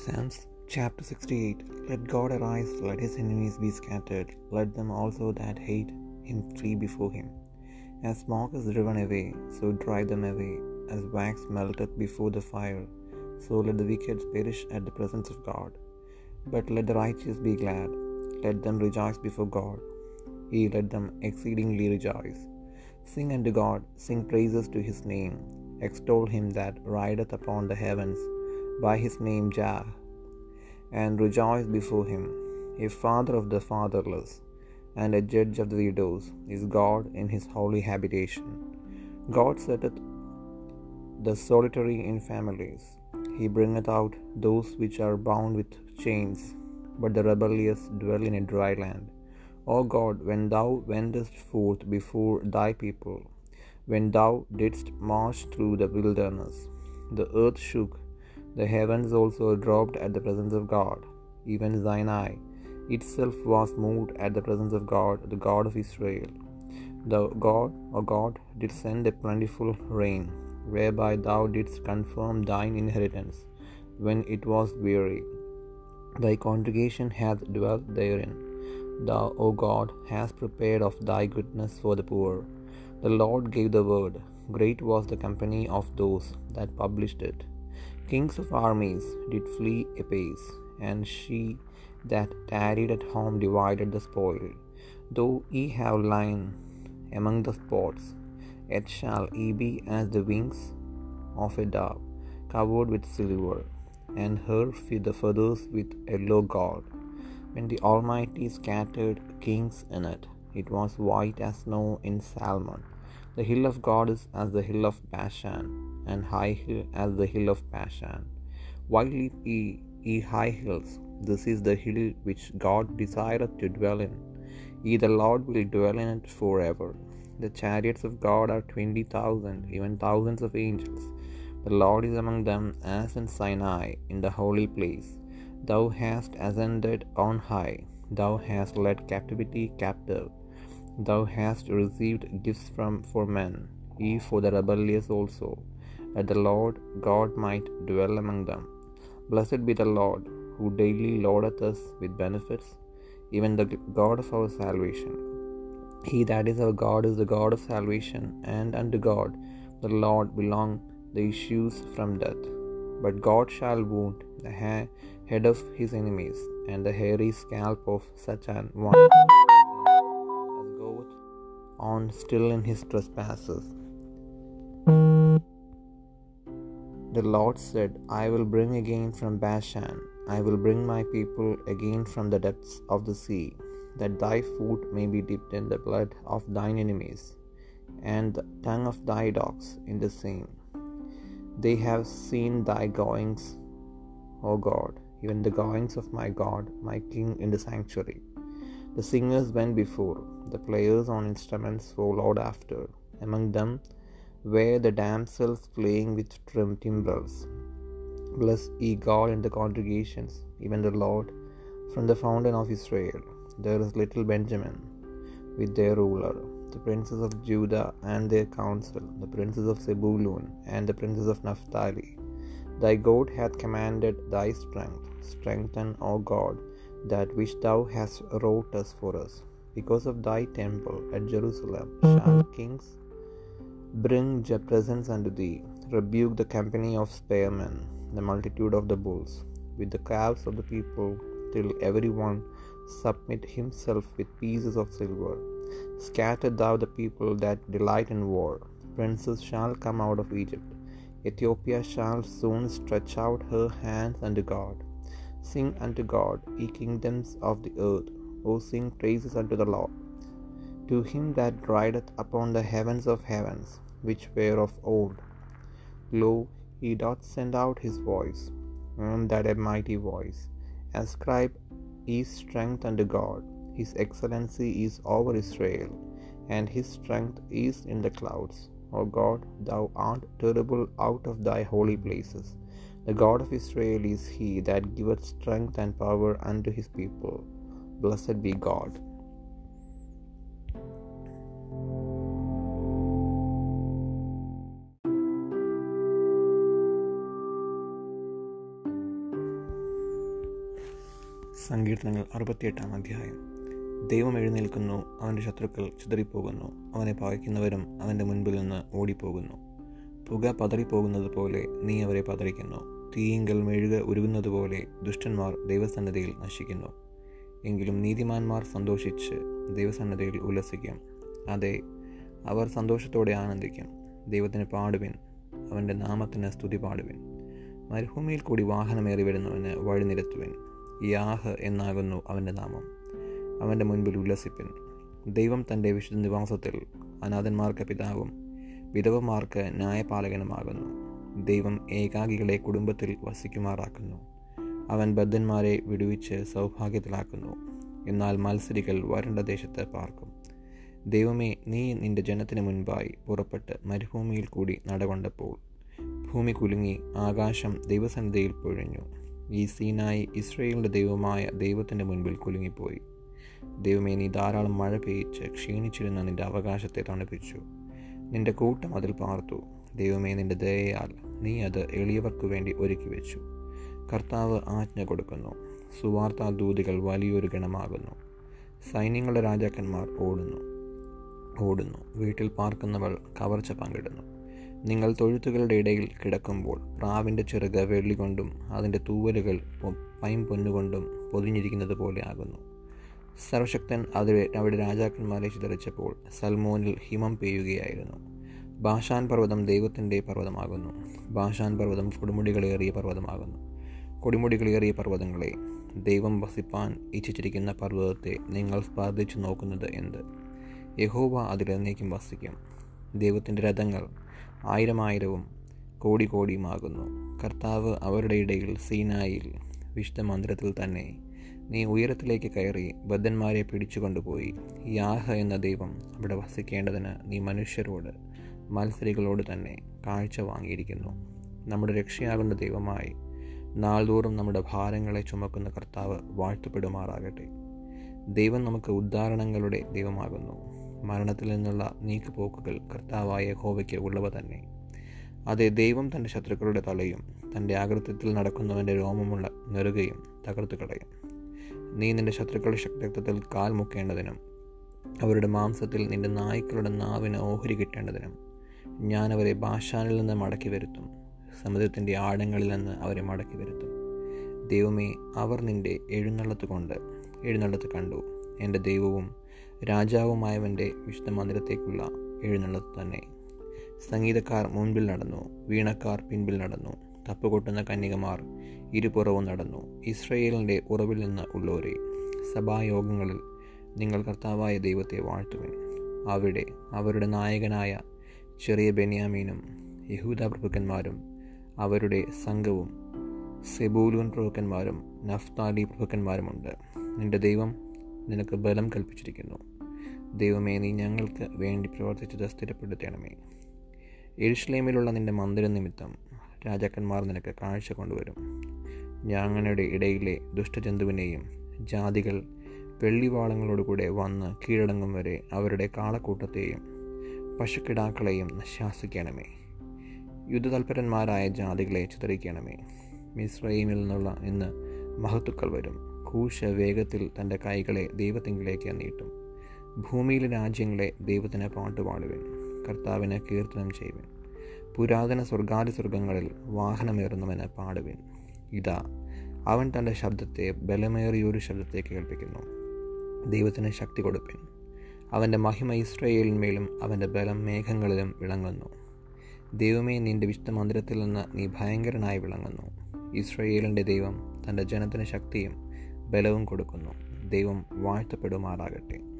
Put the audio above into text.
Psalms chapter 68 Let God arise, let his enemies be scattered, let them also that hate him flee before him. As smoke is driven away, so drive them away. As wax melteth before the fire, so let the wicked perish at the presence of God. But let the righteous be glad, let them rejoice before God. Ye let them exceedingly rejoice. Sing unto God, sing praises to his name, extol him that rideth upon the heavens by his name Jah, and rejoice before him. A father of the fatherless and a judge of the widows is God in his holy habitation. God setteth the solitary in families. He bringeth out those which are bound with chains, but the rebellious dwell in a dry land. O God, when thou wentest forth before thy people, when thou didst march through the wilderness, the earth shook, the heavens also dropped at the presence of God. Even Sinai itself was moved at the presence of God, the God of Israel. The God, O God, did send a plentiful rain, whereby thou didst confirm thine inheritance when it was weary. Thy congregation hath dwelt therein. Thou, O God, hast prepared of thy goodness for the poor. The Lord gave the word. Great was the company of those that published it. Kings of armies did flee apace, and she that tarried at home divided the spoil. Though ye have lain among the spots, yet shall ye be as the wings of a dove, covered with silver, and her the feathers with yellow gold. When the Almighty scattered kings in it, it was white as snow in Salmon. The hill of God is as the hill of Bashan, and high hill as the hill of Bashan. Why leap ye, ye high hills? This is the hill which God desireth to dwell in. Ye the Lord will dwell in it forever. The chariots of God are twenty thousand, even thousands of angels. The Lord is among them as in Sinai, in the holy place. Thou hast ascended on high, thou hast led captivity captive. Thou hast received gifts from for men, ye for the rebellious also, that the Lord God might dwell among them. Blessed be the Lord, who daily loadeth us with benefits, even the God of our salvation. He that is our God is the God of salvation, and unto God the Lord belong the issues from death. But God shall wound the ha- head of his enemies, and the hairy scalp of such an one as goeth on still in his trespasses. The Lord said, I will bring again from Bashan, I will bring my people again from the depths of the sea, that thy foot may be dipped in the blood of thine enemies, and the tongue of thy dogs in the same. They have seen thy goings, O God, even the goings of my God, my King in the sanctuary. The singers went before, the players on instruments followed after. Among them were the damsels playing with trim timbrels. Bless ye God in the congregations, even the Lord, from the fountain of Israel. There is little Benjamin with their ruler, the princes of Judah and their council, the princes of Zebulun and the princes of Naphtali. Thy God hath commanded thy strength. Strengthen, O God, that which thou hast wrought us for us. Because of thy temple at Jerusalem shall kings bring presents unto thee. Rebuke the company of spearmen, the multitude of the bulls, with the calves of the people, till every one submit himself with pieces of silver. Scatter thou the people that delight in war. Princes shall come out of Egypt. Ethiopia shall soon stretch out her hands unto God. Sing unto God, ye kingdoms of the earth. O sing praises unto the Lord. To him that rideth upon the heavens of heavens, which were of old. Lo, he doth send out his voice, and that a mighty voice. Ascribe ye strength unto God. His excellency is over Israel, and his strength is in the clouds. O God, thou art terrible out of thy holy places. The God of Israel is he that giveth strength and power unto his people. Blessed be God. സങ്കീർത്തനങ്ങൾ അറുപത്തിയെട്ടാം അധ്യായം. ദൈവം എഴുന്നേൽക്കുന്നു അവന്റെ ശത്രുക്കൾ ചിതറിപ്പോകുന്നു അവനെ പകയ്ക്കുന്നവരും അവന്റെ മുൻപിൽ നിന്ന് ഓടിപ്പോകുന്നു. പുക പതറിപ്പോകുന്നത് പോലെ നീ അവരെ പതറിക്കുന്നു. തീയിങ്കൽ മെഴുക ഉരുകുന്നത് പോലെ ദുഷ്ടന്മാർ ദൈവസന്നദ്ധയിൽ നശിക്കുന്നു. എങ്കിലും നീതിമാന്മാർ സന്തോഷിച്ച് ദൈവസന്നദ്ധയിൽ ഉല്ലസിക്കും. അതെ അവർ സന്തോഷത്തോടെ ആനന്ദിക്കും. ദൈവത്തിന് പാടുവിൻ അവന്റെ നാമത്തിന് സ്തുതി പാടുവിൻ. മരുഭൂമിയിൽ കൂടി വാഹനമേറി വരുന്നവന് വഴി നിരത്തുവിൻ യാഹ് എന്നാകുന്നു അവന്റെ നാമം. അവന്റെ മുൻപിൽ ഉല്ലസിപ്പൻ. ദൈവം തന്റെ വിശുദ്ധ നിവാസത്തിൽ അനാഥന്മാർക്ക് പിതാവും വിധവമാർക്ക് ന്യായപാലകനുമാകുന്നു. ദൈവം ഏകാഗികളെ കുടുംബത്തിൽ വസിക്കുമാറാക്കുന്നു. അവൻ ബദ്ധന്മാരെ വിടുവിച്ച് സൗഭാഗ്യത്തിലാക്കുന്നു. എന്നാൽ മത്സരികൾ വരണ്ട ദേശത്ത് പാർക്കും. ദൈവമേ നീ നിന്റെ ജനത്തിന് മുൻപായി പുറപ്പെട്ട് മരുഭൂമിയിൽ കൂടി നടകൊണ്ടപ്പോൾ ഭൂമി കുലുങ്ങി ആകാശം ദൈവസന്നിധിയിൽ പൊഴിഞ്ഞു. ഈ സീനായി ഇസ്രയേലിന്റെ ദൈവമായ ദൈവത്തിന്റെ മുൻപിൽ കുലുങ്ങിപ്പോയി. ദൈവമേ നീ ധാരാളം മഴ പെയ്ച്ച് ക്ഷീണിച്ചിരുന്ന നിന്റെ അവകാശത്തെ തണുപ്പിച്ചു. നിന്റെ കൂട്ടം അതിൽ പാർത്തു. ദൈവമേ നിന്റെ ദയയാൽ നീ അത് എളിയവർക്ക് വേണ്ടി ഒരുക്കി വെച്ചു. കർത്താവ് ആജ്ഞ കൊടുക്കുന്നു. സുവാർത്താ ദൂതികൾ വലിയൊരു ഗണമാകുന്നു. സൈന്യങ്ങളുടെ രാജാക്കന്മാർ ഓടുന്നു. ഓടുന്നു. വീട്ടിൽ പാർക്കുന്നവൾ കവർച്ച പങ്കിടുന്നു. നിങ്ങൾ തൊഴുത്തുകളുടെ ഇടയിൽ കിടക്കുമ്പോൾ പ്രാവിന്റെ ചെറുക വെള്ളി കൊണ്ടും അതിന്റെ തൂവലുകൾ പൈം പൊന്നുകൊണ്ടും പൊതിഞ്ഞിരിക്കുന്നത് പോലെ ആകുന്നു. സർവശക്തൻ അതിലെ അവിടെ രാജാക്കന്മാരെ ചിതറിച്ചപ്പോൾ സൽമോനിൽ ഹിമം പെയ്യുകയായിരുന്നു. ബാഷാൻ പർവതം ദൈവത്തിന്റെ പർവതമാകുന്നു. ബാഷാൻ പർവതം കൊടുമുടികളേറിയ പർവതമാകുന്നു. കൊടുമുടികളേറിയ പർവതങ്ങളെ ദൈവം വസിപ്പാൻ ഇച്ഛിച്ചിരിക്കുന്ന പർവതത്തെ നിങ്ങൾ സ്പർദ്ധിച്ചു നോക്കുന്നത് എന്ത്? യഹോവ അതിലെന്നേക്കും വസിക്കും. ദൈവത്തിന്റെ രഥങ്ങൾ ആയിരമായിരവും കോടി കോടിയുമാകുന്നു. കർത്താവ് അവരുടെ ഇടയിൽ സീനായിൽ വിശുദ്ധ മന്ദിരത്തിൽ തന്നെ നീ ഉയരത്തിലേക്ക് കയറി ബദ്ധന്മാരെ പിടിച്ചു കൊണ്ടുപോയി യാഹ എന്ന ദൈവം അവിടെ വസിക്കേണ്ടതിന് നീ മനുഷ്യരോട് മത്സരികളോട് തന്നെ കാഴ്ച വാങ്ങിയിരിക്കുന്നു. നമ്മുടെ രക്ഷയാകുന്ന ദൈവമായി നാൾതോറും നമ്മുടെ ഭാരങ്ങളെ ചുമക്കുന്ന കർത്താവ് വാഴ്ത്തപ്പെടുമാറാകട്ടെ. ദൈവം നമുക്ക് ഉദ്ധാരണങ്ങളുടെ ദൈവമാകുന്നു. മരണത്തിൽ നിന്നുള്ള നീക്കുപോക്കുകൾ കർത്താവായ ഹോവയ്ക്ക് ഉള്ളവ തന്നെ. അതെ ദൈവം തന്റെ ശത്രുക്കളുടെ തലയും തന്റെ ആകൃത്യത്തിൽ നടക്കുന്നവന്റെ രോമമുള്ള നെറുകയും തകർത്തു കളയും. നീ നിന്റെ ശത്രുക്കളുടെ ശക്തിത്വത്തിൽ കാൽ മുക്കേണ്ടതിനും അവരുടെ മാംസത്തിൽ നിന്റെ നായ്ക്കളുടെ നാവിന് ഓഹരി കിട്ടേണ്ടതിനും ഞാൻ അവരെ ഭാഷാനിൽ നിന്ന് മടക്കി വരുത്തും. സമുദ്രത്തിന്റെ ആഴങ്ങളിൽ നിന്ന് അവരെ മടക്കി വരുത്തും. ദൈവമേ അവർ നിന്റെ എഴുന്നള്ളത്ത് കൊണ്ട് എഴുന്നള്ളത്ത് കണ്ടു. എന്റെ ദൈവവും രാജാവുമായവന്റെ വിശുദ്ധ മന്ദിരത്തേക്കുള്ള എഴുന്നള്ളത്ത് തന്നെ. സംഗീതക്കാർ മുൻപിൽ നടന്നു വീണക്കാർ പിൻപിൽ നടന്നു തപ്പുകൊട്ടുന്ന കന്യകമാർ ഇരുപുറവും നടന്നു. ഇസ്രയേലിന്റെ ഉറവിൽ നിന്ന് ഉള്ളവരെ സഭായോഗങ്ങളിൽ നിങ്ങൾ കർത്താവായ ദൈവത്തെ വാഴ്ത്തുവിൻ. അവിടെ അവരുടെ നായകനായ ചെറിയ ബെന്യാമീനും യഹൂദ പ്രഭുക്കന്മാരും അവരുടെ സംഘവും സെബൂലൂൻ പ്രഭുക്കന്മാരും നഫ്താലി പ്രഭുക്കന്മാരുമുണ്ട്. നിന്റെ ദൈവം നിനക്ക് ബലം കൽപ്പിച്ചിരിക്കുന്നു. ദൈവമേ നീ ഞങ്ങൾക്ക് വേണ്ടി പ്രവർത്തിച്ചത് സ്ഥിരപ്പെടുത്തണമേ. എരുഷ്ലേമിലുള്ള നിന്റെ മന്ദിരം നിമിത്തം രാജാക്കന്മാർ നിനക്ക് കാഴ്ച കൊണ്ടുവരും. ഞങ്ങളുടെ ഇടയിലെ ദുഷ്ടജന്തുവിനെയും ജാതികൾ വെള്ളിവാളങ്ങളോടുകൂടെ വന്ന് കീഴടങ്ങും വരെ അവരുടെ കാളക്കൂട്ടത്തെയും പശുക്കിടാക്കളെയും ശാസിക്കണമേ. യുദ്ധതൽപരന്മാരായ ജാതികളെ ചിതറിക്കണമേ. മിസ്രൈമിൽ നിന്നുള്ള ഇന്ന് മഹത്തുക്കൾ വരും. കൂശ വേഗത്തിൽ തന്റെ കൈകളെ ദൈവത്തിങ്കിലേക്ക് നീട്ടും. ഭൂമിയിലെ രാജ്യങ്ങളെ ദൈവത്തിന് പാട്ടുപാടുവൻ. കർത്താവിനെ കീർത്തനം ചെയ്യുവൻ. പുരാതന സ്വർഗാദി സ്വർഗങ്ങളിൽ വാഹനമേറുന്നവന് പാടുവിൻ. ഇതാ അവൻ തന്റെ ശബ്ദത്തെ ബലമേറിയൊരു ശബ്ദത്തെ കേൾപ്പിക്കുന്നു. ദൈവത്തിന് ശക്തി കൊടുപ്പിൻ. അവന്റെ മഹിമ ഇസ്രയേലിന്മേലും അവന്റെ ബലം മേഘങ്ങളിലും വിളങ്ങുന്നു. ദൈവമേ നിന്റെ വിശുദ്ധ മന്ദിരത്തിൽ നിന്ന് നീ ഭയങ്കരനായി വിളങ്ങുന്നു. ഇസ്രയേലിന്റെ ദൈവം തന്റെ ജനത്തിന് ശക്തിയും ബലവും കൊടുക്കുന്നു. ദൈവം വാഴ്ത്തപ്പെടുമാറാകട്ടെ.